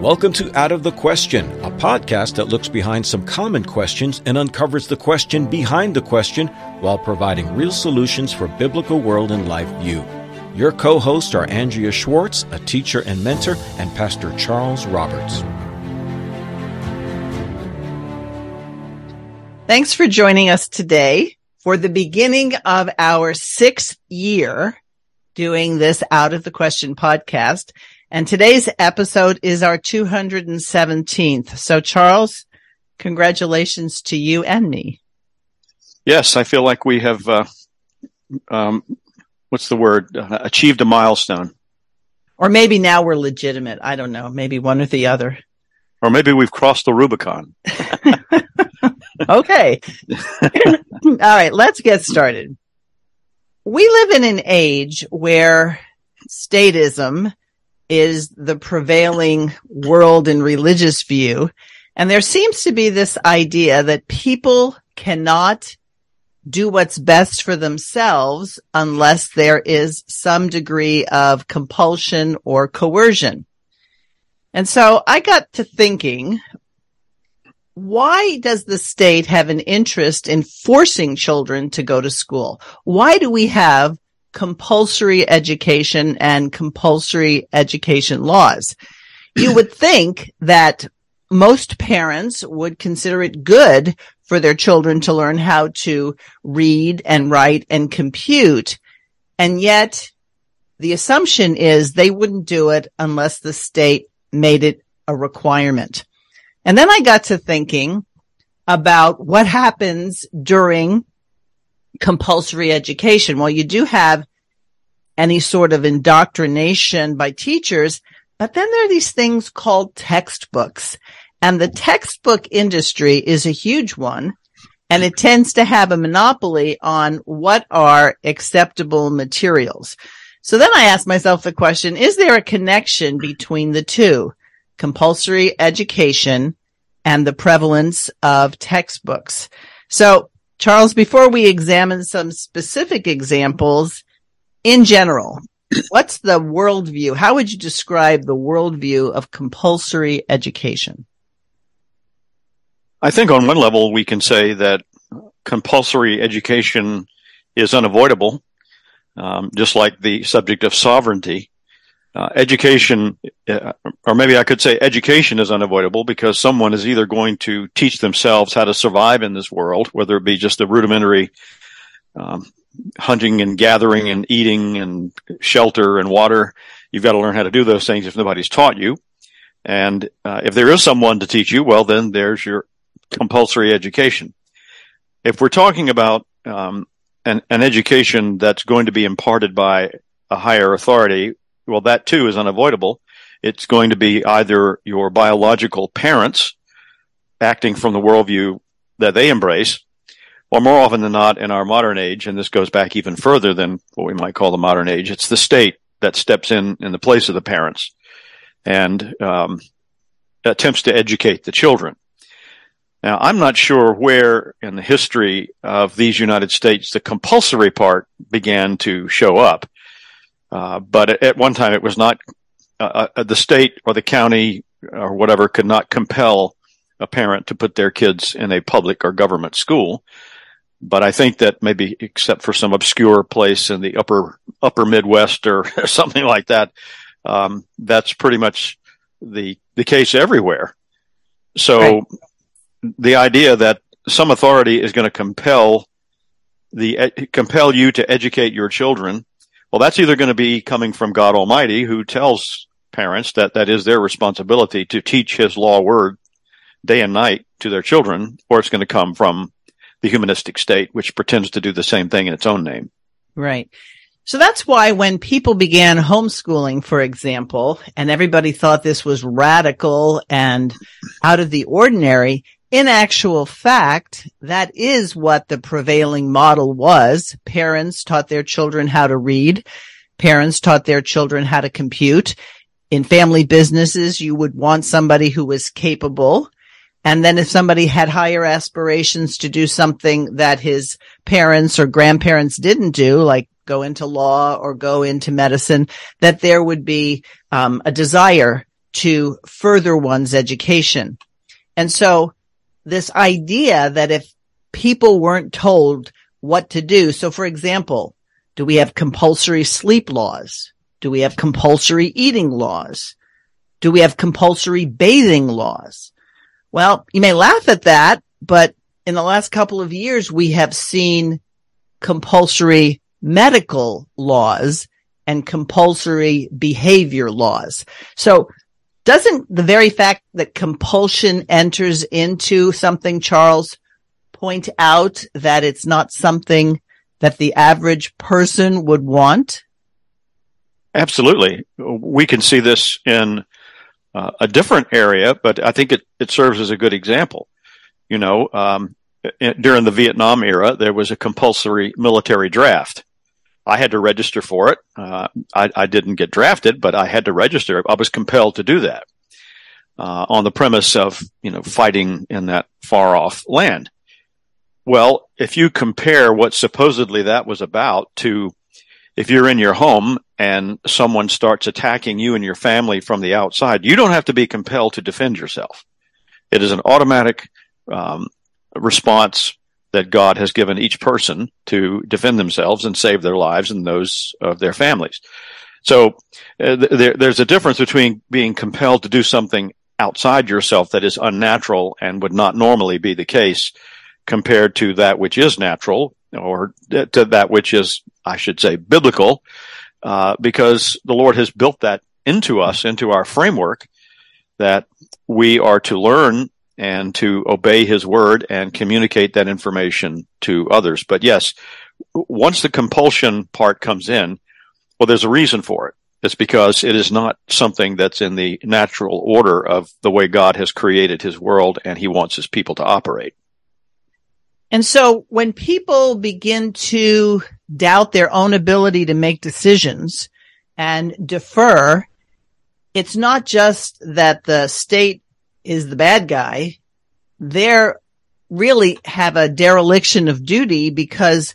Welcome to Out of the Question, a podcast that looks behind some common questions and uncovers the question behind the question while providing real solutions for biblical world and life view. Your co-hosts are Andrea Schwartz, a teacher and mentor, and Pastor Charles Roberts. Thanks for joining us today for the beginning of our sixth year doing this Out of the Question podcast. And today's episode is our 217th. So Charles, congratulations to you and me. Yes, I feel like we have, uh, um, what's the word? Uh, achieved a milestone. Or maybe now we're legitimate. I don't know. Maybe one or the other. Or maybe we've crossed the Rubicon. okay. All right. Let's get started. We live in an age where statism is the prevailing world and religious view. And there seems to be this idea that people cannot do what's best for themselves unless there is some degree of compulsion or coercion. And so I got to thinking, why does the state have an interest in forcing children to go to school? Why do we have compulsory education and compulsory education laws. You would think that most parents would consider it good for their children to learn how to read and write and compute. And yet the assumption is they wouldn't do it unless the state made it a requirement. And then I got to thinking about what happens during compulsory education. Well, you do have any sort of indoctrination by teachers, but then there are these things called textbooks and the textbook industry is a huge one and it tends to have a monopoly on what are acceptable materials. So then I asked myself the question, is there a connection between the two, compulsory education and the prevalence of textbooks? So Charles, before we examine some specific examples, in general, what's the worldview? How would you describe the worldview of compulsory education? I think on one level we can say that compulsory education is unavoidable, um, just like the subject of sovereignty. Uh, education, uh, or maybe I could say education is unavoidable because someone is either going to teach themselves how to survive in this world, whether it be just the rudimentary um, hunting and gathering and eating and shelter and water. You've got to learn how to do those things if nobody's taught you. And uh, if there is someone to teach you, well, then there's your compulsory education. If we're talking about um, an, an education that's going to be imparted by a higher authority, well, that too is unavoidable. It's going to be either your biological parents acting from the worldview that they embrace, or more often than not in our modern age, and this goes back even further than what we might call the modern age, it's the state that steps in in the place of the parents and um, attempts to educate the children. Now, I'm not sure where in the history of these United States the compulsory part began to show up, but at one time it was not uh, uh, the state or the county or whatever could not compel a parent to put their kids in a public or government school but I think that maybe except for some obscure place in the upper upper Midwest or something like that, um, that's pretty much the the case everywhere. So right. the idea that some authority is going to compel the compel you to educate your children, well, that's either going to be coming from God Almighty, who tells parents that that is their responsibility to teach His law word day and night to their children, or it's going to come from the humanistic state, which pretends to do the same thing in its own name. Right. So that's why when people began homeschooling, for example, and everybody thought this was radical and out of the ordinary, in actual fact, that is what the prevailing model was. Parents taught their children how to read. Parents taught their children how to compute. In family businesses, you would want somebody who was capable and then if somebody had higher aspirations to do something that his parents or grandparents didn't do, like go into law or go into medicine, that there would be um, a desire to further one's education. And so this idea that if people weren't told what to do, so for example, do we have compulsory sleep laws? Do we have compulsory eating laws? Do we have compulsory bathing laws? Well, you may laugh at that, but in the last couple of years, we have seen compulsory medical laws and compulsory behavior laws. So doesn't the very fact that compulsion enters into something, Charles, point out that it's not something that the average person would want? Absolutely. We can see this in uh, a different area, but I think it, it serves as a good example. You know, um, during the Vietnam era, there was a compulsory military draft. I had to register for it. Uh, I, I, didn't get drafted, but I had to register. I was compelled to do that uh, on the premise of you know fighting in that far off land. Well, if you compare what supposedly that was about to if you're in your home and someone starts attacking you and your family from the outside, you don't have to be compelled to defend yourself. It is an automatic um, response that God has given each person to defend themselves and save their lives and those of their families. So uh, there, there's a difference between being compelled to do something outside yourself that is unnatural and would not normally be the case compared to that which is natural or to that which is, I should say, biblical, uh, because the Lord has built that into us, into our framework that we are to learn and to obey his word and communicate that information to others. But yes, once the compulsion part comes in, well, there's a reason for it. It's because it is not something that's in the natural order of the way God has created his world and he wants his people to operate. And so when people begin to doubt their own ability to make decisions and defer, it's not just that the state is the bad guy, they're really have a dereliction of duty because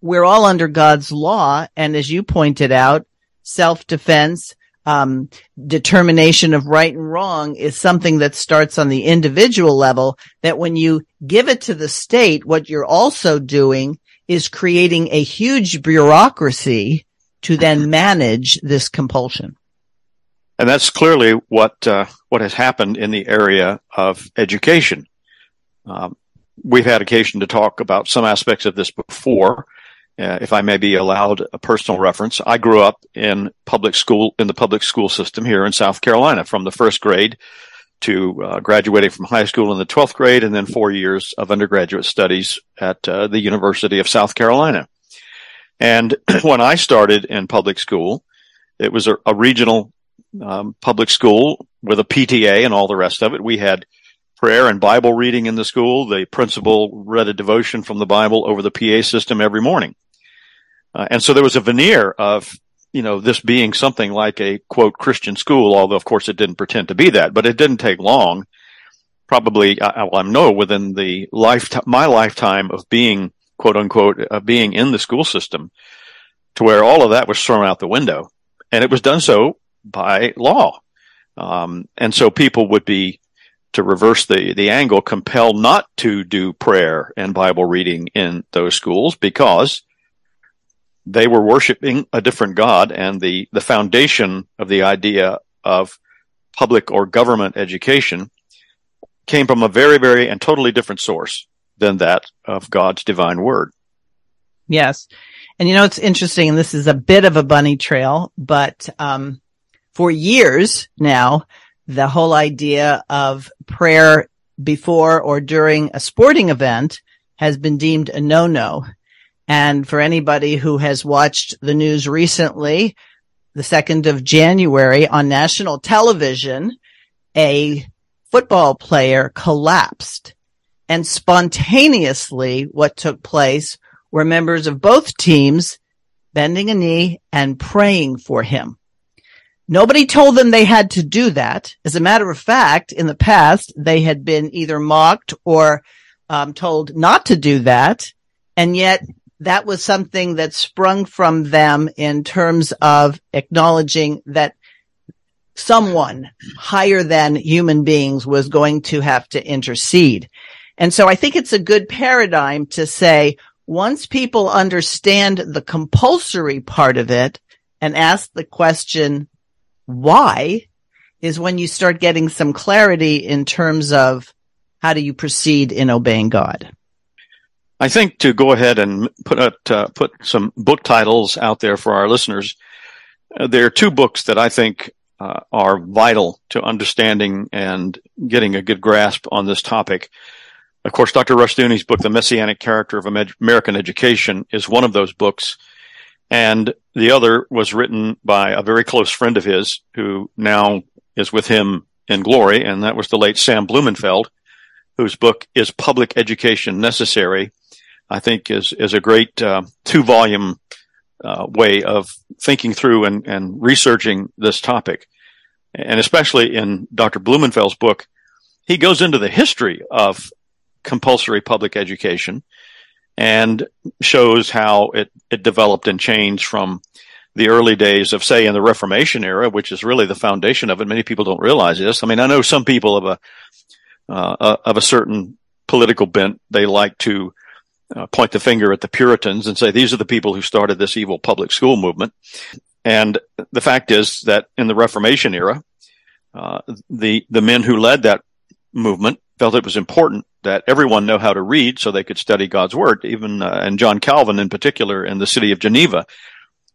we're all under God's law. And as you pointed out, self-defense, um, determination of right and wrong is something that starts on the individual level that when you give it to the state, what you're also doing is creating a huge bureaucracy to then manage this compulsion. And that's clearly what uh, what has happened in the area of education. Um, we've had occasion to talk about some aspects of this before. Uh, if I may be allowed a personal reference, I grew up in public school in the public school system here in South Carolina from the first grade to uh, graduating from high school in the 12th grade and then four years of undergraduate studies at uh, the University of South Carolina. And when I started in public school, it was a, a regional um, public school with a PTA and all the rest of it. We had prayer and Bible reading in the school. The principal read a devotion from the Bible over the PA system every morning. Uh, and so there was a veneer of, you know, this being something like a quote Christian school, although of course it didn't pretend to be that, but it didn't take long. Probably, I, I know within the lifetime, my lifetime of being quote unquote, of being in the school system to where all of that was thrown out the window. And it was done so by law. Um, and so people would be, to reverse the, the angle, compelled not to do prayer and Bible reading in those schools because they were worshiping a different God and the, the foundation of the idea of public or government education came from a very, very and totally different source than that of God's divine word. Yes. And you know, it's interesting, and this is a bit of a bunny trail, but, um, for years now, the whole idea of prayer before or during a sporting event has been deemed a no-no. And for anybody who has watched the news recently, the 2nd of January on national television, a football player collapsed and spontaneously what took place were members of both teams bending a knee and praying for him. Nobody told them they had to do that. As a matter of fact, in the past, they had been either mocked or um, told not to do that. And yet that was something that sprung from them in terms of acknowledging that someone higher than human beings was going to have to intercede. And so I think it's a good paradigm to say once people understand the compulsory part of it and ask the question, why is when you start getting some clarity in terms of how do you proceed in obeying God? I think to go ahead and put uh, put some book titles out there for our listeners. Uh, there are two books that I think uh, are vital to understanding and getting a good grasp on this topic. Of course, Dr. Rushdoony's book, The Messianic Character of American Education, is one of those books. And the other was written by a very close friend of his who now is with him in glory. And that was the late Sam Blumenfeld, whose book is Public Education Necessary. I think is, is a great uh, two volume uh, way of thinking through and, and researching this topic. And especially in Dr. Blumenfeld's book, he goes into the history of compulsory public education and shows how it, it developed and changed from the early days of, say, in the Reformation era, which is really the foundation of it. Many people don't realize this. I mean, I know some people of a uh, of a certain political bent, they like to uh, point the finger at the Puritans and say these are the people who started this evil public school movement. And the fact is that in the Reformation era, uh, the the men who led that movement felt it was important that everyone know how to read so they could study God's word. Even uh, and John Calvin in particular in the city of Geneva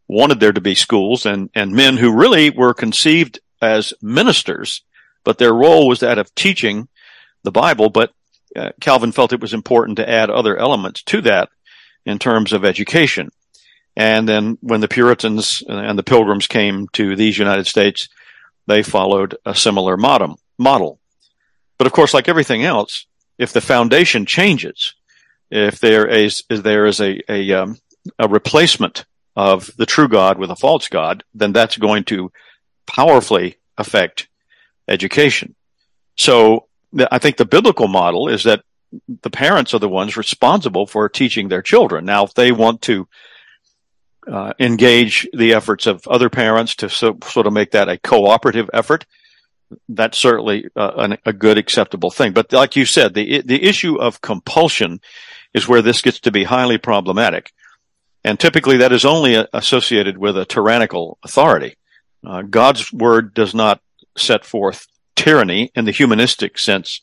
wanted there to be schools and and men who really were conceived as ministers, but their role was that of teaching the Bible, but uh, Calvin felt it was important to add other elements to that in terms of education. And then when the Puritans and the Pilgrims came to these United States, they followed a similar model. model. But of course, like everything else, if the foundation changes, if there is, if there is a, a, um, a replacement of the true God with a false God, then that's going to powerfully affect education. So I think the biblical model is that the parents are the ones responsible for teaching their children. Now, if they want to uh, engage the efforts of other parents to so, sort of make that a cooperative effort, that's certainly uh, an, a good acceptable thing. But like you said, the the issue of compulsion is where this gets to be highly problematic, and typically that is only associated with a tyrannical authority. Uh, God's word does not set forth tyranny in the humanistic sense.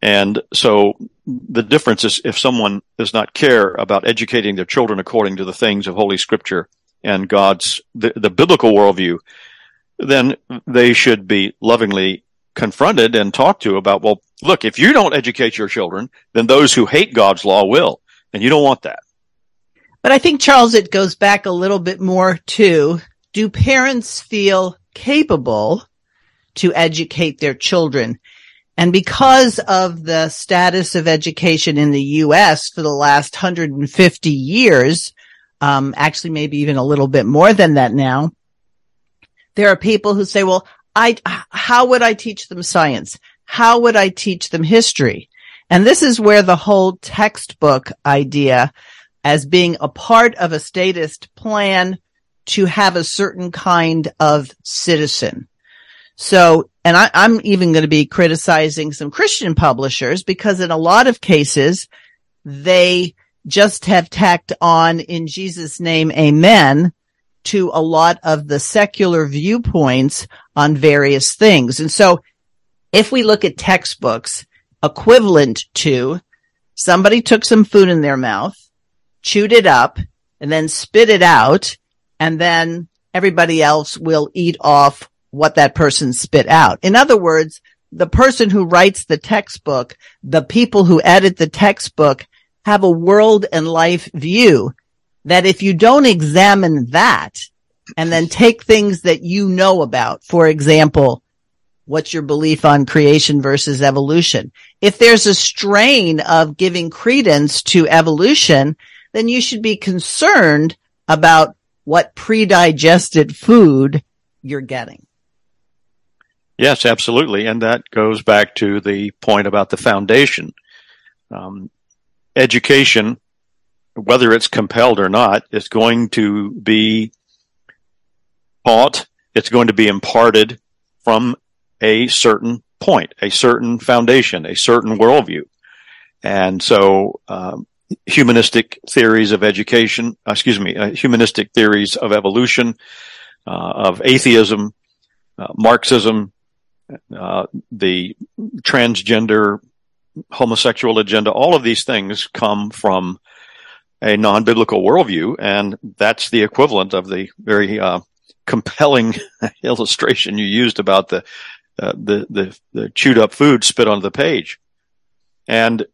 And so the difference is if someone does not care about educating their children according to the things of Holy Scripture and God's, the, the biblical worldview, then they should be lovingly confronted and talked to about, well, look, if you don't educate your children, then those who hate God's law will. And you don't want that. But I think, Charles, it goes back a little bit more to do parents feel capable to educate their children. And because of the status of education in the U.S. for the last 150 years, um, actually maybe even a little bit more than that now, there are people who say, well, I, how would I teach them science? How would I teach them history? And this is where the whole textbook idea as being a part of a statist plan to have a certain kind of citizen. So, and I, am even going to be criticizing some Christian publishers because in a lot of cases, they just have tacked on in Jesus name, amen to a lot of the secular viewpoints on various things. And so if we look at textbooks equivalent to somebody took some food in their mouth, chewed it up and then spit it out and then everybody else will eat off what that person spit out. In other words, the person who writes the textbook, the people who edit the textbook have a world and life view that if you don't examine that and then take things that you know about, for example, what's your belief on creation versus evolution? If there's a strain of giving credence to evolution, then you should be concerned about what pre-digested food you're getting. Yes, absolutely. And that goes back to the point about the foundation. Um, education, whether it's compelled or not, is going to be taught. It's going to be imparted from a certain point, a certain foundation, a certain worldview. And so, um, humanistic theories of education, uh, excuse me, uh, humanistic theories of evolution, uh, of atheism, uh, Marxism, uh, the transgender homosexual agenda, all of these things come from a non-biblical worldview, and that's the equivalent of the very uh, compelling illustration you used about the, uh, the the the chewed up food spit onto the page. And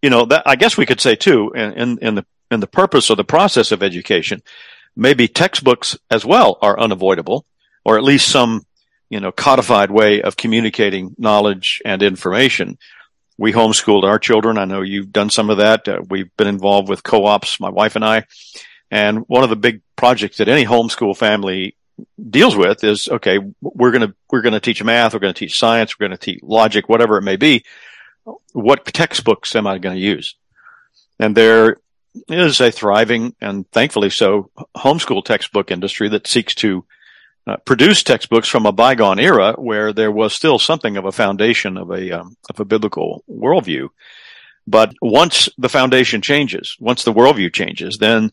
you know that I guess we could say too, in, in, in the in the purpose or the process of education, maybe textbooks as well are unavoidable, or at least some you know codified way of communicating knowledge and information we homeschooled our children. I know you've done some of that. Uh, we've been involved with co-ops, my wife and I. And one of the big projects that any homeschool family deals with is, okay, we're going to, we're going to teach math. We're going to teach science. We're going to teach logic, whatever it may be. What textbooks am I going to use? And there is a thriving and thankfully so homeschool textbook industry that seeks to uh, produced textbooks from a bygone era where there was still something of a foundation of a um, of a biblical worldview. But once the foundation changes, once the worldview changes, then,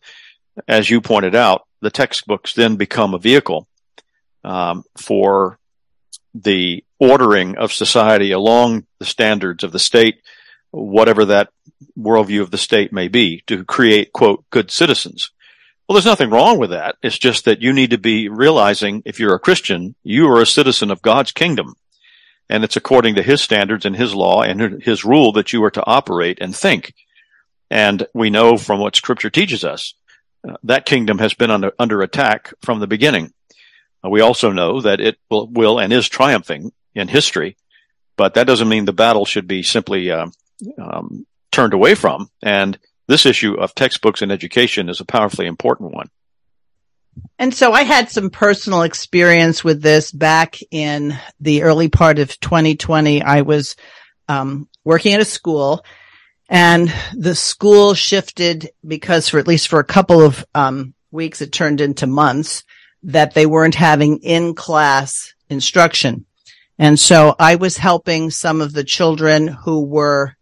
as you pointed out, the textbooks then become a vehicle um, for the ordering of society along the standards of the state, whatever that worldview of the state may be, to create quote good citizens. Well, there's nothing wrong with that. It's just that you need to be realizing if you're a Christian, you are a citizen of God's kingdom. And it's according to his standards and his law and his rule that you are to operate and think. And we know from what scripture teaches us, uh, that kingdom has been under, under attack from the beginning. Uh, we also know that it will, will, and is triumphing in history, but that doesn't mean the battle should be simply uh, um, turned away from. And this issue of textbooks and education is a powerfully important one. And so I had some personal experience with this back in the early part of 2020. I was um, working at a school and the school shifted because for at least for a couple of um, weeks, it turned into months that they weren't having in class instruction. And so I was helping some of the children who were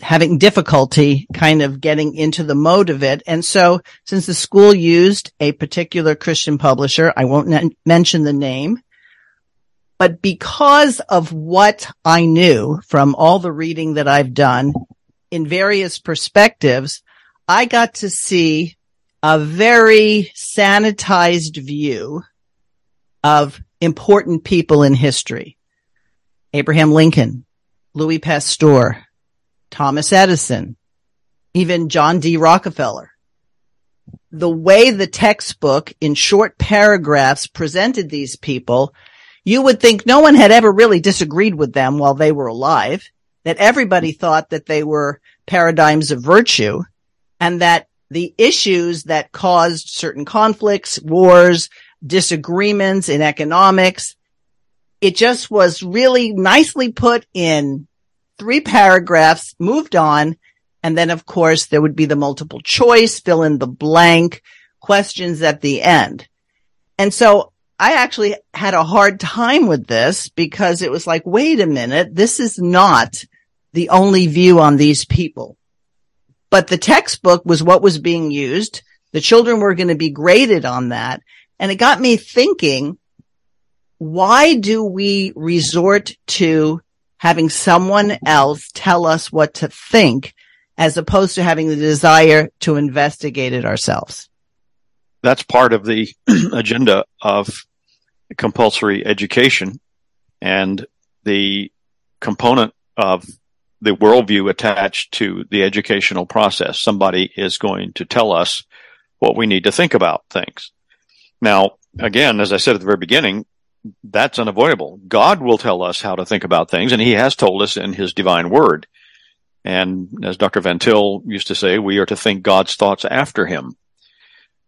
having difficulty kind of getting into the mode of it. And so since the school used a particular Christian publisher, I won't n- mention the name, but because of what I knew from all the reading that I've done in various perspectives, I got to see a very sanitized view of important people in history. Abraham Lincoln, Louis Pasteur, Thomas Edison, even John D. Rockefeller. The way the textbook in short paragraphs presented these people, you would think no one had ever really disagreed with them while they were alive, that everybody thought that they were paradigms of virtue and that the issues that caused certain conflicts, wars, disagreements in economics, it just was really nicely put in three paragraphs, moved on. And then of course there would be the multiple choice, fill in the blank questions at the end. And so I actually had a hard time with this because it was like, wait a minute, this is not the only view on these people. But the textbook was what was being used. The children were going to be graded on that. And it got me thinking, why do we resort to having someone else tell us what to think as opposed to having the desire to investigate it ourselves. That's part of the agenda of compulsory education and the component of the worldview attached to the educational process. Somebody is going to tell us what we need to think about things. Now, again, as I said at the very beginning, that's unavoidable. God will tell us how to think about things, and He has told us in His divine word. And as Dr. Van Til used to say, we are to think God's thoughts after Him.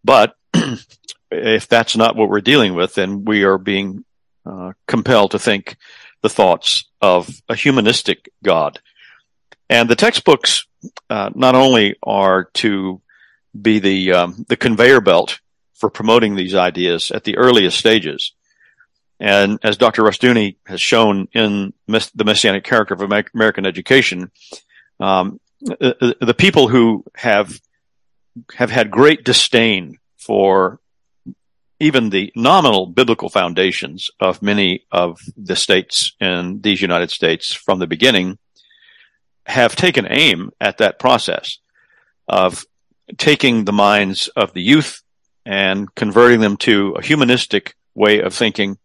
But if that's not what we're dealing with, then we are being uh, compelled to think the thoughts of a humanistic God. And the textbooks uh, not only are to be the um, the conveyor belt for promoting these ideas at the earliest stages, And as Dr. Rushdoony has shown in the Messianic Character of American Education, um, the, the people who have have had great disdain for even the nominal biblical foundations of many of the states in these United States from the beginning have taken aim at that process of taking the minds of the youth and converting them to a humanistic way of thinking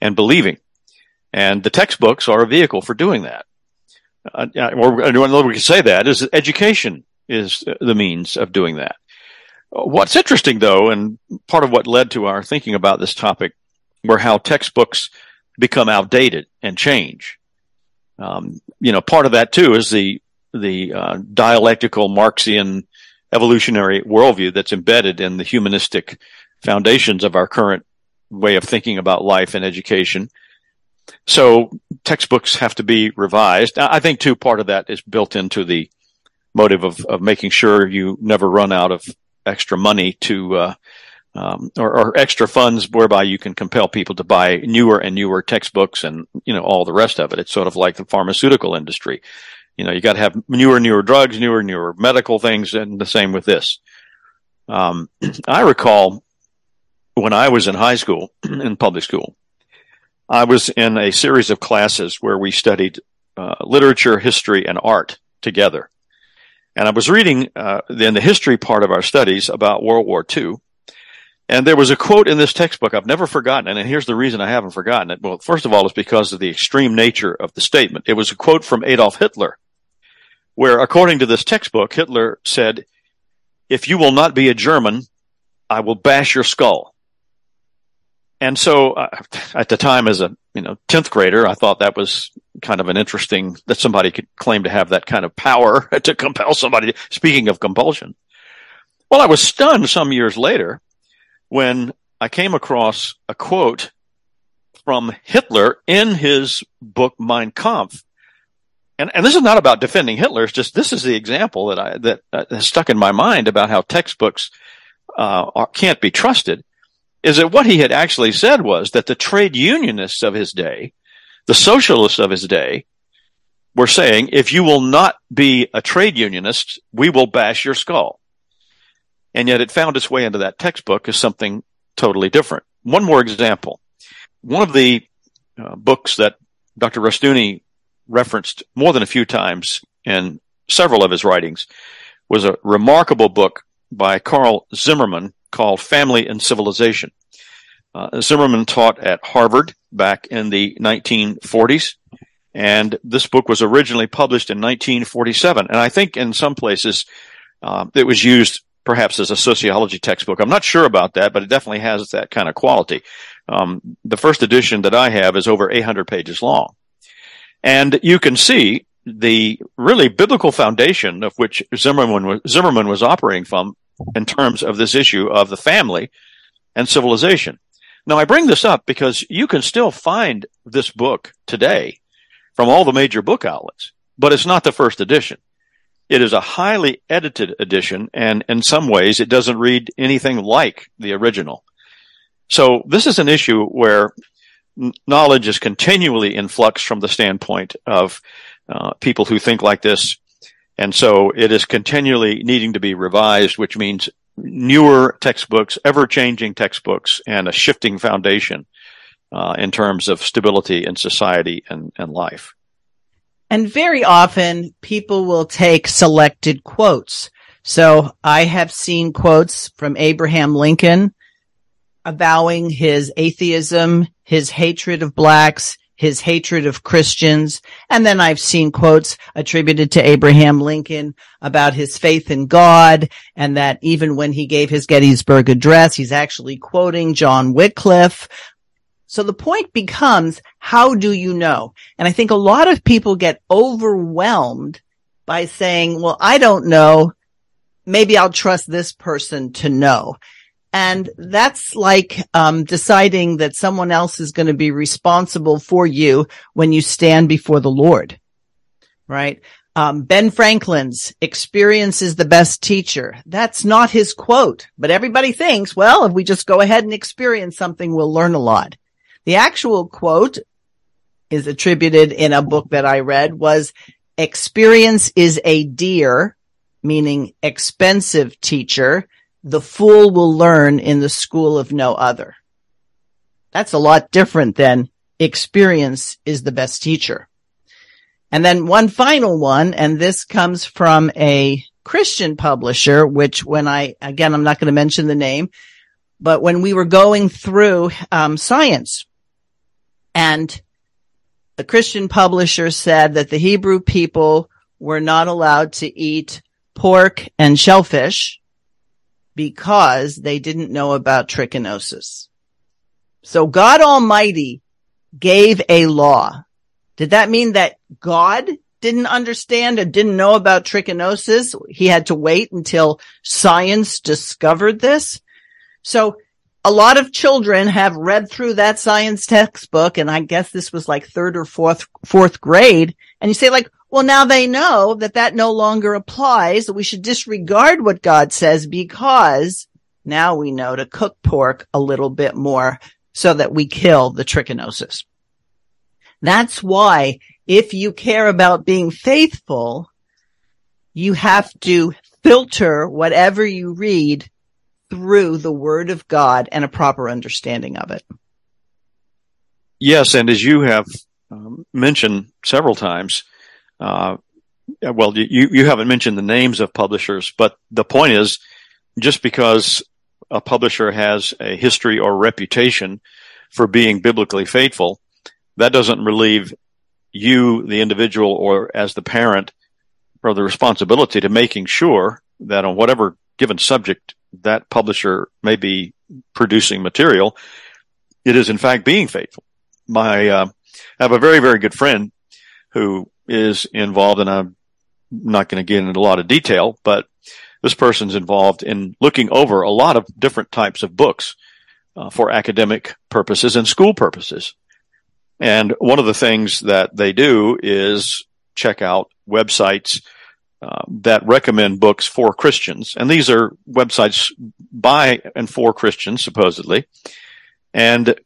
and believing. And the textbooks are a vehicle for doing that. Uh, or another way we can say that is that education is the means of doing that. What's interesting though, and part of what led to our thinking about this topic were how textbooks become outdated and change. Um, you know, part of that too is the the uh, dialectical Marxian evolutionary worldview that's embedded in the humanistic foundations of our current way of thinking about life and education. So textbooks have to be revised. I think too, part of that is built into the motive of, of making sure you never run out of extra money to, uh, um, or, or, extra funds whereby you can compel people to buy newer and newer textbooks and, you know, all the rest of it. It's sort of like the pharmaceutical industry. You know, you got to have newer, newer drugs, newer, newer medical things, and the same with this. Um, I recall when I was in high school, in public school, I was in a series of classes where we studied uh, literature, history, and art together. And I was reading uh, in the history part of our studies about World War II. And there was a quote in this textbook I've never forgotten, and here's the reason I haven't forgotten it. Well, first of all, it's because of the extreme nature of the statement. It was a quote from Adolf Hitler, where according to this textbook, Hitler said, if you will not be a German, I will bash your skull. And so uh, at the time as a, you know, 10th grader, I thought that was kind of an interesting that somebody could claim to have that kind of power to compel somebody. Speaking of compulsion. Well, I was stunned some years later when I came across a quote from Hitler in his book Mein Kampf. And, and this is not about defending Hitler. It's just this is the example that I that uh, has stuck in my mind about how textbooks uh, are, can't be trusted is that what he had actually said was that the trade unionists of his day, the socialists of his day, were saying, if you will not be a trade unionist, we will bash your skull. And yet it found its way into that textbook as something totally different. One more example. One of the uh, books that Dr. Rushdoony referenced more than a few times in several of his writings was a remarkable book by Carle Zimmerman called Family and Civilization. Uh, Zimmerman taught at Harvard back in the 1940s, and this book was originally published in 1947. And I think in some places um, it was used perhaps as a sociology textbook. I'm not sure about that, but it definitely has that kind of quality. Um, the first edition that I have is over 800 pages long. And you can see the really biblical foundation of which Zimmerman was, Zimmerman was operating from in terms of this issue of the family and civilization. Now, I bring this up because you can still find this book today from all the major book outlets, but it's not the first edition. It is a highly edited edition, and in some ways, it doesn't read anything like the original. So this is an issue where knowledge is continually in flux from the standpoint of uh, people who think like this and so it is continually needing to be revised, which means newer textbooks, ever changing textbooks, and a shifting foundation uh, in terms of stability in society and, and life. And very often people will take selected quotes. So I have seen quotes from Abraham Lincoln avowing his atheism, his hatred of blacks, his hatred of Christians. And then I've seen quotes attributed to Abraham Lincoln about his faith in God and that even when he gave his Gettysburg address, he's actually quoting John Wycliffe. So the point becomes, how do you know? And I think a lot of people get overwhelmed by saying, well, I don't know. Maybe I'll trust this person to know. And that's like um, deciding that someone else is going to be responsible for you when you stand before the Lord, right? Um, ben Franklin's experience is the best teacher. That's not his quote, but everybody thinks, well, if we just go ahead and experience something, we'll learn a lot. The actual quote is attributed in a book that I read was experience is a dear, meaning expensive teacher. The fool will learn in the school of no other. That's a lot different than experience is the best teacher. And then one final one, and this comes from a Christian publisher, which when I, again, I'm not going to mention the name, but when we were going through um, science and the Christian publisher said that the Hebrew people were not allowed to eat pork and shellfish because they didn't know about trichinosis. So God Almighty gave a law. Did that mean that God didn't understand or didn't know about trichinosis? He had to wait until science discovered this. So a lot of children have read through that science textbook. And I guess this was like third or fourth, fourth grade. And you say like, well, now they know that that no longer applies, that we should disregard what God says because now we know to cook pork a little bit more so that we kill the trichinosis. That's why if you care about being faithful, you have to filter whatever you read through the word of God and a proper understanding of it. Yes. And as you have um, mentioned several times, well, you, you haven't mentioned the names of publishers, but the point is just because a publisher has a history or reputation for being biblically faithful, that doesn't relieve you, the individual, or as the parent, for the responsibility to making sure that on whatever given subject that publisher may be producing material, it is in fact being faithful. My, uh, I have a very, very good friend who is involved, and I'm not going to get into a lot of detail, but this person's involved in looking over a lot of different types of books uh, for academic purposes and school purposes. And one of the things that they do is check out websites uh, that recommend books for Christians. And these are websites by and for Christians, supposedly. And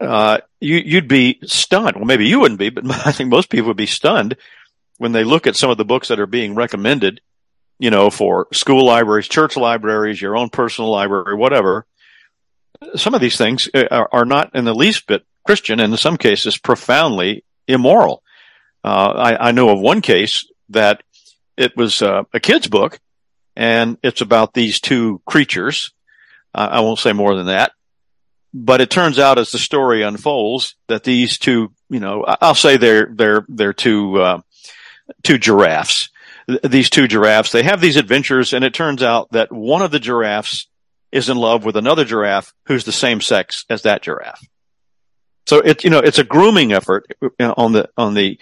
uh, you, would be stunned. Well, maybe you wouldn't be, but I think most people would be stunned when they look at some of the books that are being recommended, you know, for school libraries, church libraries, your own personal library, whatever. Some of these things uh, are, are not in the least bit Christian, and in some cases, profoundly immoral. Uh, I, I, know of one case that it was uh, a kid's book, and it's about these two creatures. Uh, I won't say more than that. But it turns out as the story unfolds that these two, you know, I'll say they're, they're, they're two, uh, two giraffes. these two giraffes, they have these adventures and it turns out that one of the giraffes is in love with another giraffe who's the same sex as that giraffe. So it, you know, it's a grooming effort on the, on the,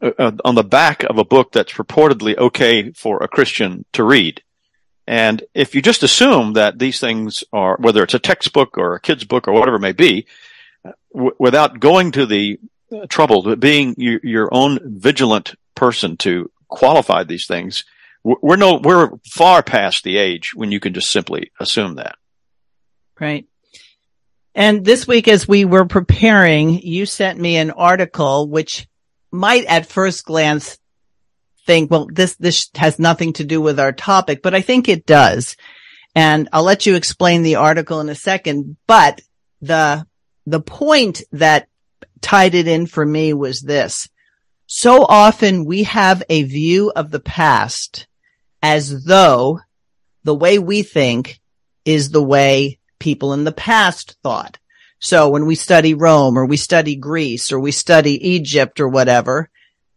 uh, uh, on the back of a book that's purportedly okay for a Christian to read. And if you just assume that these things are, whether it's a textbook or a kid's book or whatever it may be, w- without going to the uh, trouble, trouble, being you, your own vigilant person to qualify these things, we're no, we're far past the age when you can just simply assume that. Right. And this week, as we were preparing, you sent me an article which might at first glance think, well, this, this has nothing to do with our topic, but I think it does. And I'll let you explain the article in a second, but the, the point that tied it in for me was this. So often we have a view of the past as though the way we think is the way people in the past thought. So when we study Rome or we study Greece or we study Egypt or whatever,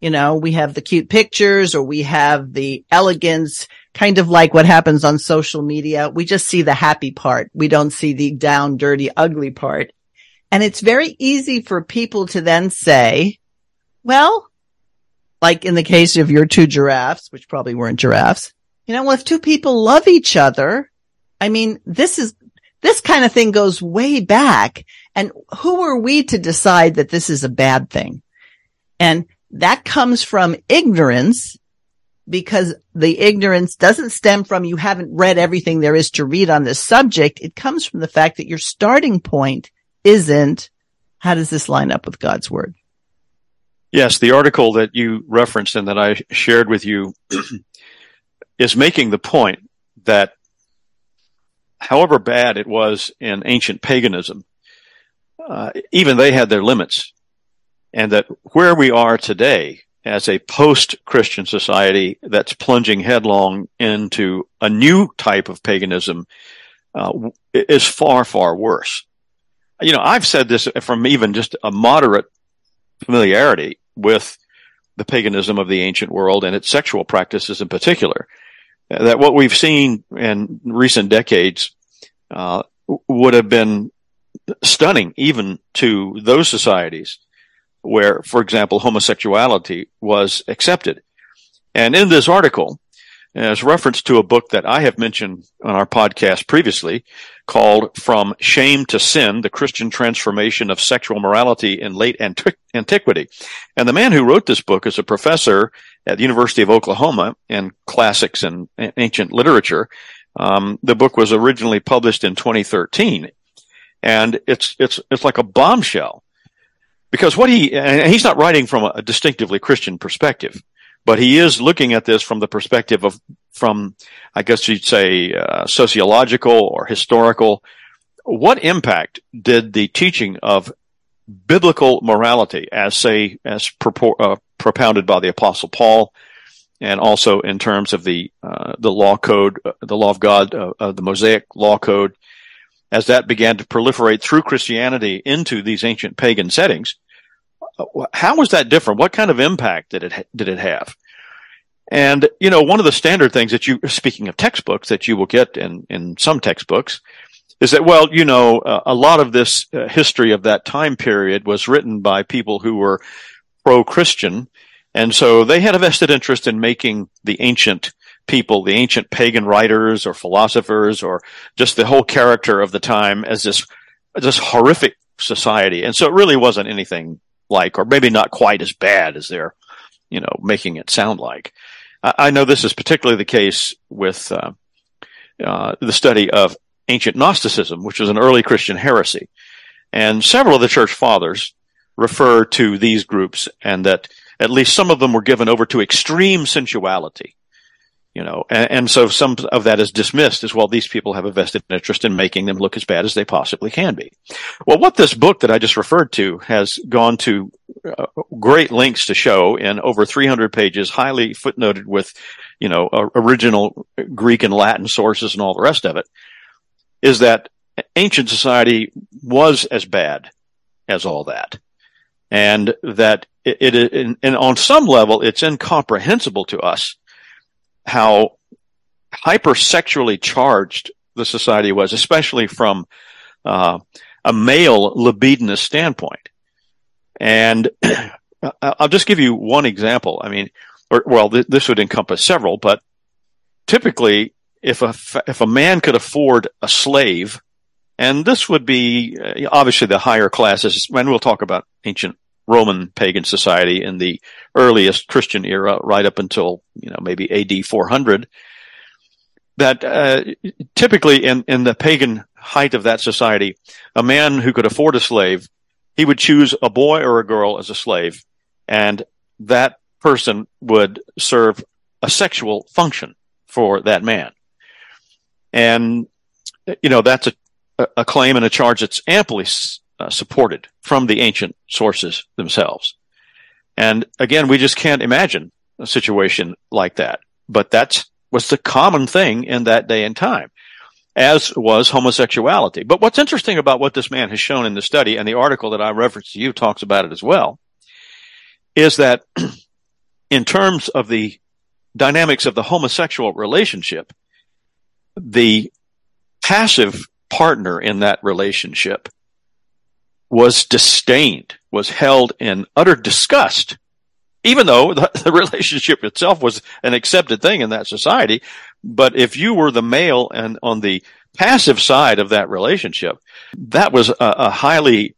you know, we have the cute pictures or we have the elegance, kind of like what happens on social media. We just see the happy part. We don't see the down, dirty, ugly part. And it's very easy for people to then say, well, like in the case of your two giraffes, which probably weren't giraffes, you know, well, if two people love each other, I mean, this is this kind of thing goes way back. And who are we to decide that this is a bad thing? And that comes from ignorance because the ignorance doesn't stem from you haven't read everything there is to read on this subject. It comes from the fact that your starting point isn't How does this line up with God's word? Yes, the article that you referenced and that I shared with you is making the point that however bad it was in ancient paganism, uh, even they had their limits. And that where we are today as a post-Christian society that's plunging headlong into a new type of paganism uh, is far, far worse. You know, I've said this from even just a moderate familiarity with the paganism of the ancient world and its sexual practices in particular. That what we've seen in recent decades uh, would have been stunning even to those societies where, for example, homosexuality was accepted. And in this article, as reference to a book that I have mentioned on our podcast previously called From Shame to Sin, The Christian Transformation of Sexual Morality in Late Antiquity. And the man who wrote this book is a professor at the University of Oklahoma in classics and ancient literature. Um, the book was originally published in 2013 and it's, it's, it's like a bombshell because what he, and he's not writing from a distinctively Christian perspective but he is looking at this from the perspective of, from, I guess you'd say, uh, sociological or historical. What impact did the teaching of biblical morality, as say, as propor- uh, propounded by the Apostle Paul, and also in terms of the uh, the law code, uh, the law of God, uh, the Mosaic law code, as that began to proliferate through Christianity into these ancient pagan settings, how was that different? What kind of impact did it did it have? And you know, one of the standard things that you, speaking of textbooks, that you will get in in some textbooks, is that well, you know, uh, a lot of this uh, history of that time period was written by people who were pro-Christian, and so they had a vested interest in making the ancient people, the ancient pagan writers or philosophers, or just the whole character of the time as this this horrific society. And so it really wasn't anything like, or maybe not quite as bad as they're, you know, making it sound like. I, I know this is particularly the case with uh, uh, the study of ancient Gnosticism, which was an early Christian heresy. And several of the church fathers refer to these groups and that at least some of them were given over to extreme sensuality you know, and, and, so some of that is dismissed as well. These people have a vested interest in making them look as bad as they possibly can be. Well, what this book that I just referred to has gone to uh, great lengths to show in over 300 pages, highly footnoted with, you know, uh, original Greek and Latin sources and all the rest of it, is that ancient society was as bad as all that. And that it, it and on some level, it's incomprehensible to us how hypersexually charged the society was, especially from uh, a male libidinous standpoint. And I'll just give you one example. I mean, or, well, th- this would encompass several, but typically, if a if a man could afford a slave, and this would be uh, obviously the higher classes, and we'll talk about ancient Roman pagan society in the earliest Christian era, right up until you know maybe AD 400. That uh, typically in in the pagan height of that society, a man who could afford a slave, he would choose a boy or a girl as a slave, and that person would serve a sexual function for that man. And you know that's a a claim and a charge that's amply uh, supported from the ancient sources themselves. And again, we just can't imagine a situation like that. But that was the common thing in that day and time, as was homosexuality. But what's interesting about what this man has shown in the study, and the article that I referenced to you talks about it as well, is that in terms of the dynamics of the homosexual relationship, the passive partner in that relationship was disdained, was held in utter disgust, even though the, the, relationship itself was an accepted thing in that society. But if you were the male and on the passive side of that relationship, that was a, a highly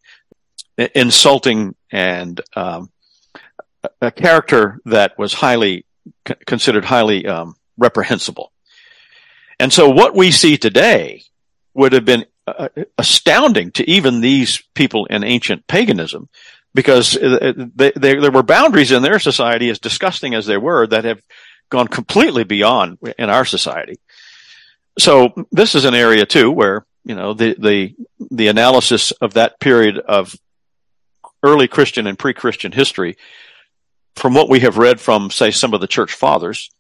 insulting and um, a character that was highly considered highly um, reprehensible. And so what we see today would have been uh, astounding to even these people in ancient paganism because uh, they, they, there were boundaries in their society, as disgusting as they were, that have gone completely beyond in our society. So this is an area too where you know the the the analysis of that period of early Christian and pre-Christian history, from what we have read from say some of the church fathers,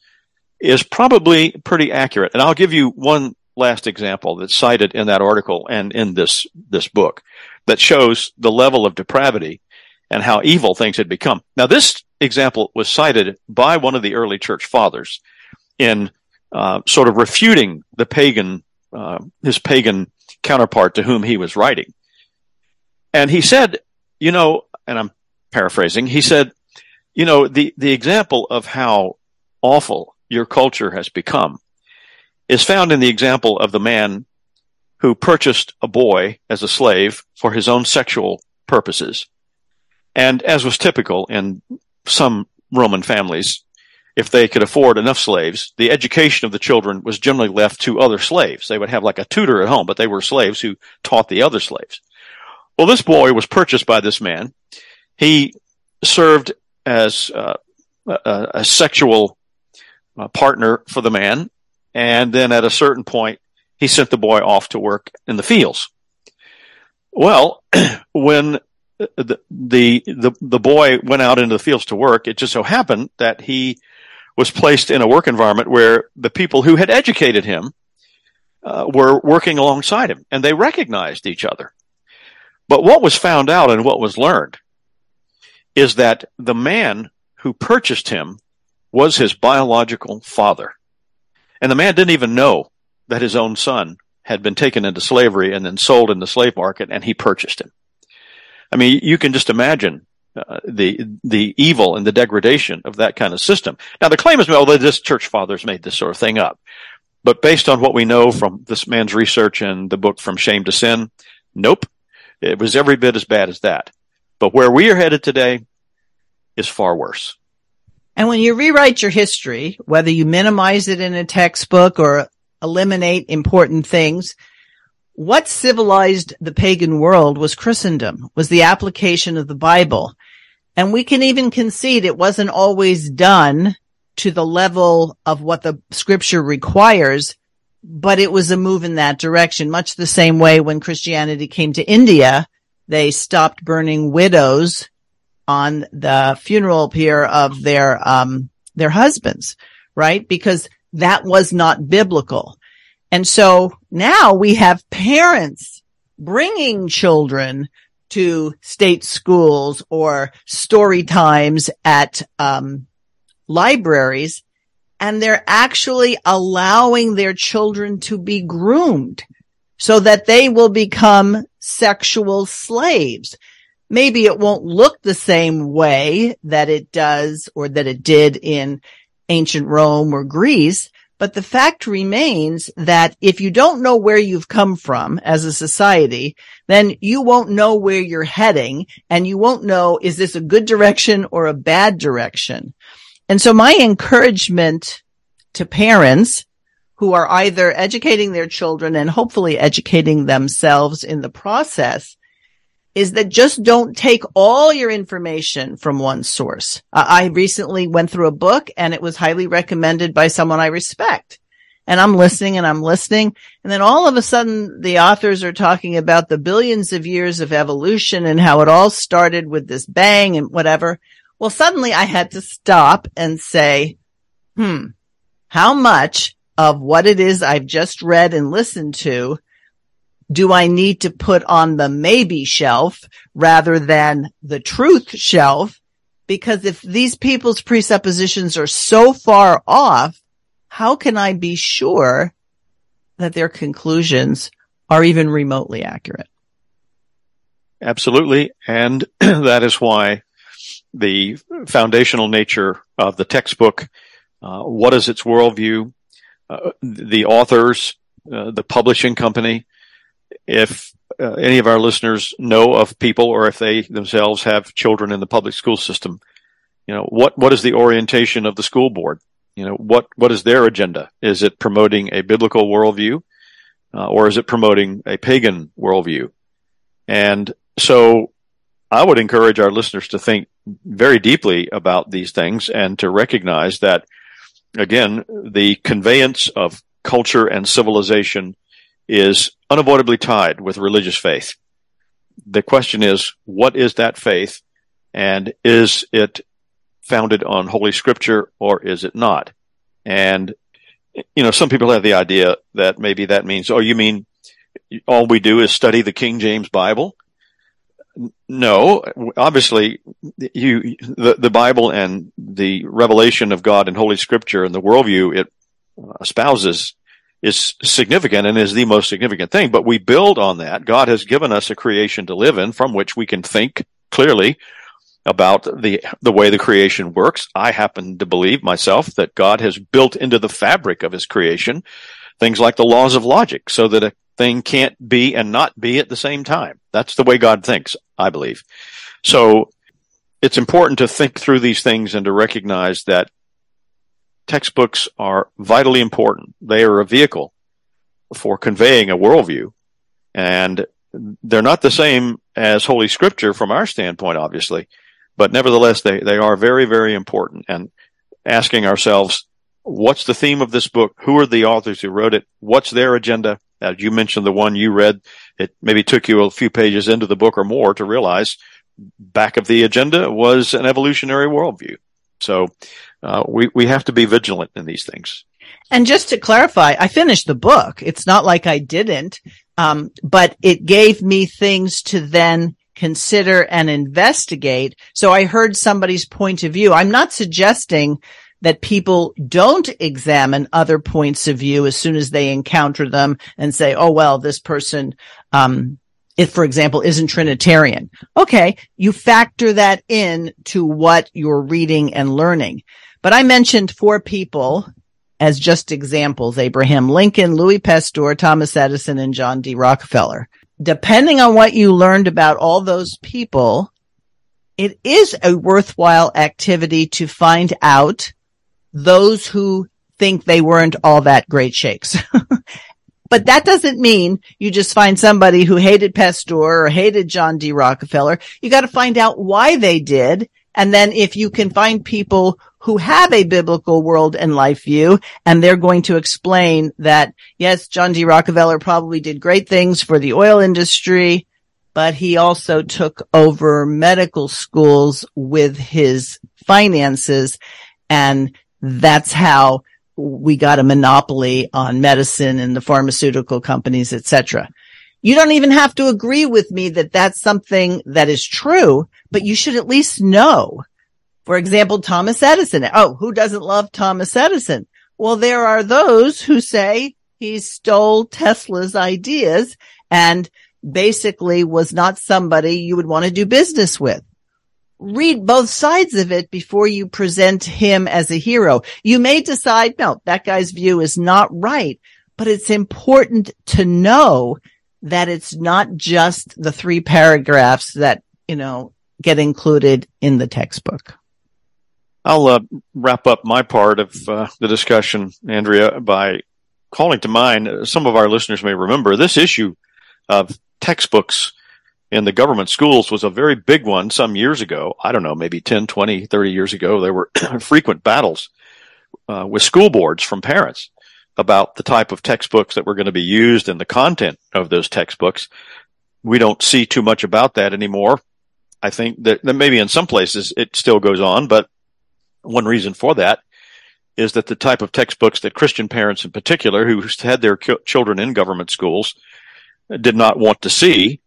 is probably pretty accurate. And I'll give you one last example that's cited in that article and in this this book that shows the level of depravity and how evil things had become. Now, this example was cited by one of the early church fathers in uh, sort of refuting the pagan, uh, his pagan counterpart to whom he was writing. And he said, you know, and I'm paraphrasing, he said, you know, the, the example of how awful your culture has become is found in the example of the man who purchased a boy as a slave for his own sexual purposes. And as was typical in some Roman families, if they could afford enough slaves, the education of the children was generally left to other slaves. They would have like a tutor at home, but they were slaves who taught the other slaves. Well, this boy was purchased by this man. He served as uh, a, a, sexual uh, partner for the man. And then at a certain point, he sent the boy off to work in the fields. Well, when the, the, the, the boy went out into the fields to work. It just so happened that he was placed in a work environment where the people who had educated him uh, were working alongside him and they recognized each other. But what was found out and what was learned is that the man who purchased him was his biological father. And the man didn't even know that his own son had been taken into slavery and then sold in the slave market and he purchased him. I mean, you can just imagine uh, the the evil and the degradation of that kind of system. Now, the claim is, well, this church fathers made this sort of thing up, but based on what we know from this man's research and the book From Shame to Sin, nope, it was every bit as bad as that. But where we are headed today is far worse. And when you rewrite your history, whether you minimize it in a textbook or eliminate important things, what civilized the pagan world was Christendom, was the application of the Bible. And we can even concede it wasn't always done to the level of what the scripture requires, but it was a move in that direction, much the same way when Christianity came to India, they stopped burning widows on the funeral pyre of their, um, their husbands, right? Because that was not biblical. And so now we have parents bringing children to state schools or story times at um, libraries, and they're actually allowing their children to be groomed so that they will become sexual slaves. Maybe it won't look the same way that it does or that it did in ancient Rome or Greece, but the fact remains that if you don't know where you've come from as a society, then you won't know where you're heading and you won't know, is this a good direction or a bad direction? And so my encouragement to parents who are either educating their children and hopefully educating themselves in the process is that just don't take all your information from one source. Uh, I recently went through a book and it was highly recommended by someone I respect. And I'm listening and I'm listening. And then all of a sudden the authors are talking about the billions of years of evolution and how it all started with this bang and whatever. Well, suddenly I had to stop and say, hmm, how much of what it is I've just read and listened to do I need to put on the maybe shelf rather than the truth shelf? Because if these people's presuppositions are so far off, how can I be sure that their conclusions are even remotely accurate? Absolutely. And that is why the foundational nature of the textbook, uh, what is its worldview, uh, the authors, uh, the publishing company, if uh, any of our listeners know of people or if they themselves have children in the public school system, you know, what, what is the orientation of the school board? You know, what, what is their agenda? Is it promoting a biblical worldview? uh, or is it promoting a pagan worldview? And so I would encourage our listeners to think very deeply about these things and to recognize that, again, the conveyance of culture and civilization is unavoidably tied with religious faith. The question is, what is that faith? And is it founded on Holy Scripture or is it not? And, you know, some people have the idea that maybe that means, oh, you mean all we do is study the King James Bible? No, obviously, you the, the Bible and the revelation of God and Holy Scripture and the worldview it espouses is significant and is the most significant thing. But we build on that. God has given us a creation to live in from which we can think clearly about the the way the creation works. I happen to believe myself that God has built into the fabric of his creation things like the laws of logic so that a thing can't be and not be at the same time. That's the way God thinks, I believe. So it's important to think through these things and to recognize that textbooks are vitally important. They are a vehicle for conveying a worldview and they're not the same as Holy Scripture from our standpoint, obviously, but nevertheless, they, they are very, very important and asking ourselves, what's the theme of this book? Who are the authors who wrote it? What's their agenda? As you mentioned, the one you read, it maybe took you a few pages into the book or more to realize back of the agenda was an evolutionary worldview. So uh, we we have to be vigilant in these things. And just to clarify, I finished the book. It's not like I didn't, um, but it gave me things to then consider and investigate. So I heard somebody's point of view. I'm not suggesting that people don't examine other points of view as soon as they encounter them and say, "Oh well, this person." Um, if, for example, isn't Trinitarian. Okay. You factor that in to what you're reading and learning. But I mentioned four people as just examples, Abraham Lincoln, Louis Pasteur, Thomas Edison, and John D. Rockefeller. Depending on what you learned about all those people, it is a worthwhile activity to find out those who think they weren't all that great shakes. but that doesn't mean you just find somebody who hated Pasteur or hated John D. Rockefeller. You got to find out why they did. And then if you can find people who have a biblical world and life view, and they're going to explain that, yes, John D. Rockefeller probably did great things for the oil industry, but he also took over medical schools with his finances. And that's how we got a monopoly on medicine and the pharmaceutical companies, etc. You don't even have to agree with me that that's something that is true, but you should at least know for example, Thomas Edison. Oh, who doesn't love Thomas Edison? Well, there are those who say he stole Tesla's ideas and basically was not somebody you would want to do business with. Read both sides of it before you present him as a hero. You may decide, no, that guy's view is not right, but it's important to know that it's not just the three paragraphs that, you know, get included in the textbook. I'll uh, wrap up my part of uh, the discussion, Andrea, by calling to mind uh, some of our listeners may remember this issue of textbooks in the government schools was a very big one some years ago. I don't know, maybe 10, 20, 30 years ago. There were frequent battles uh, with school boards from parents about the type of textbooks that were going to be used and the content of those textbooks. We don't see too much about that anymore. I think that, that maybe in some places it still goes on, but one reason for that is that the type of textbooks that Christian parents in particular who had their children in government schools did not want to see,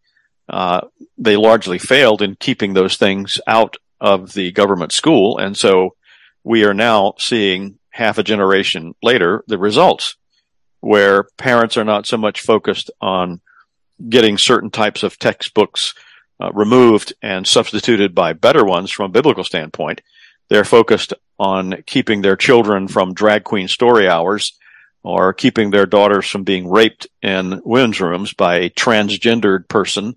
uh, they largely failed in keeping those things out of the government school. And so we are now seeing half a generation later the results where parents are not so much focused on getting certain types of textbooks uh, removed and substituted by better ones from a biblical standpoint they're focused on keeping their children from drag queen story hours or keeping their daughters from being raped in women's rooms by a transgendered person.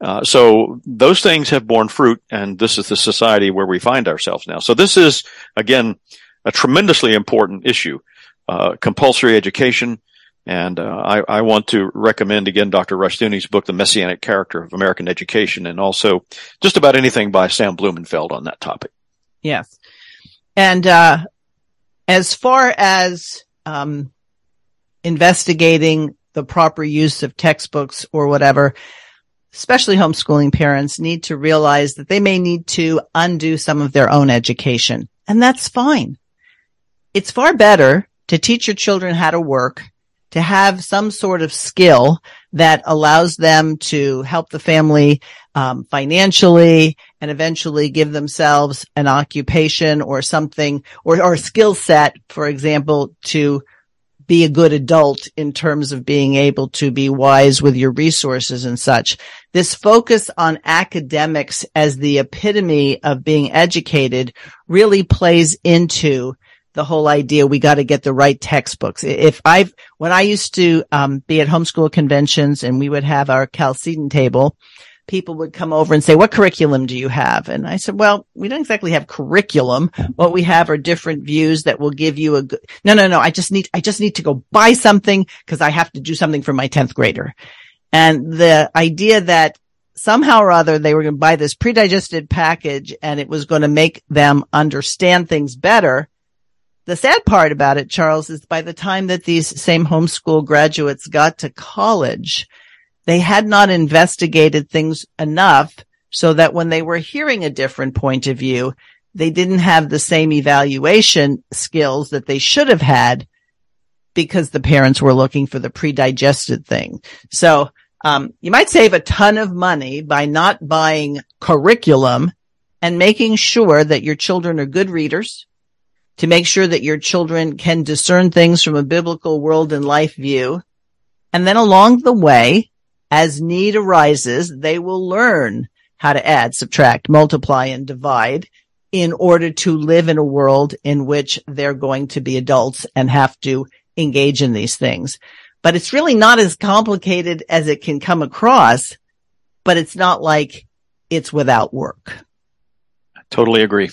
Uh, so those things have borne fruit, and this is the society where we find ourselves now. So this is again a tremendously important issue. Uh, compulsory education, And uh, I, I, want to recommend again Dr. Rushdoony's book, The Messianic Character of American Education, and also just about anything by Sam Blumenfeld on that topic. Yes. And uh, as far as um, investigating the proper use of textbooks or whatever, especially homeschooling parents need to realize that they may need to undo some of their own education. And that's fine. It's far better to teach your children how to work to have some sort of skill that allows them to help the family um, financially and eventually give themselves an occupation or something or, or a skill set, for example, to be a good adult in terms of being able to be wise with your resources and such. This focus on academics as the epitome of being educated really plays into the whole idea we got to get the right textbooks. If I've, when I used to um, be at homeschool conventions and we would have our Chalcedon table, people would come over and say, what curriculum do you have? And I said, well, we don't exactly have curriculum. What we have are different views that will give you a good, no, no, no. I just need, I just need to go buy something because I have to do something for my 10th grader. And the idea that somehow or other they were going to buy this pre-digested package and it was going to make them understand things better the sad part about it, Charles, is by the time that these same homeschool graduates got to college, they had not investigated things enough so that when they were hearing a different point of view, they didn't have the same evaluation skills that they should have had because the parents were looking for the pre-digested thing. So, um, you might save a ton of money by not buying curriculum and making sure that your children are good readers, to make sure that your children can discern things from a biblical world and life view. And then along the way, as need arises, they will learn how to add, subtract, multiply, and divide in order to live in a world in which they're going to be adults and have to engage in these things. But it's really not as complicated as it can come across, but it's not like it's without work. I totally agree.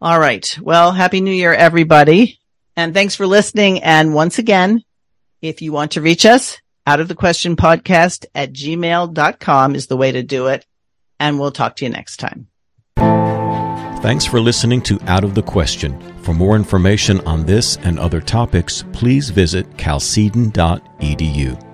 All right. Well, happy new year, everybody. And thanks for listening. And once again, if you want to reach us, out of the question podcast at gmail.com is the way to do it. And we'll talk to you next time. Thanks for listening to Out of the Question. For more information on this and other topics, please visit chalcedon.edu.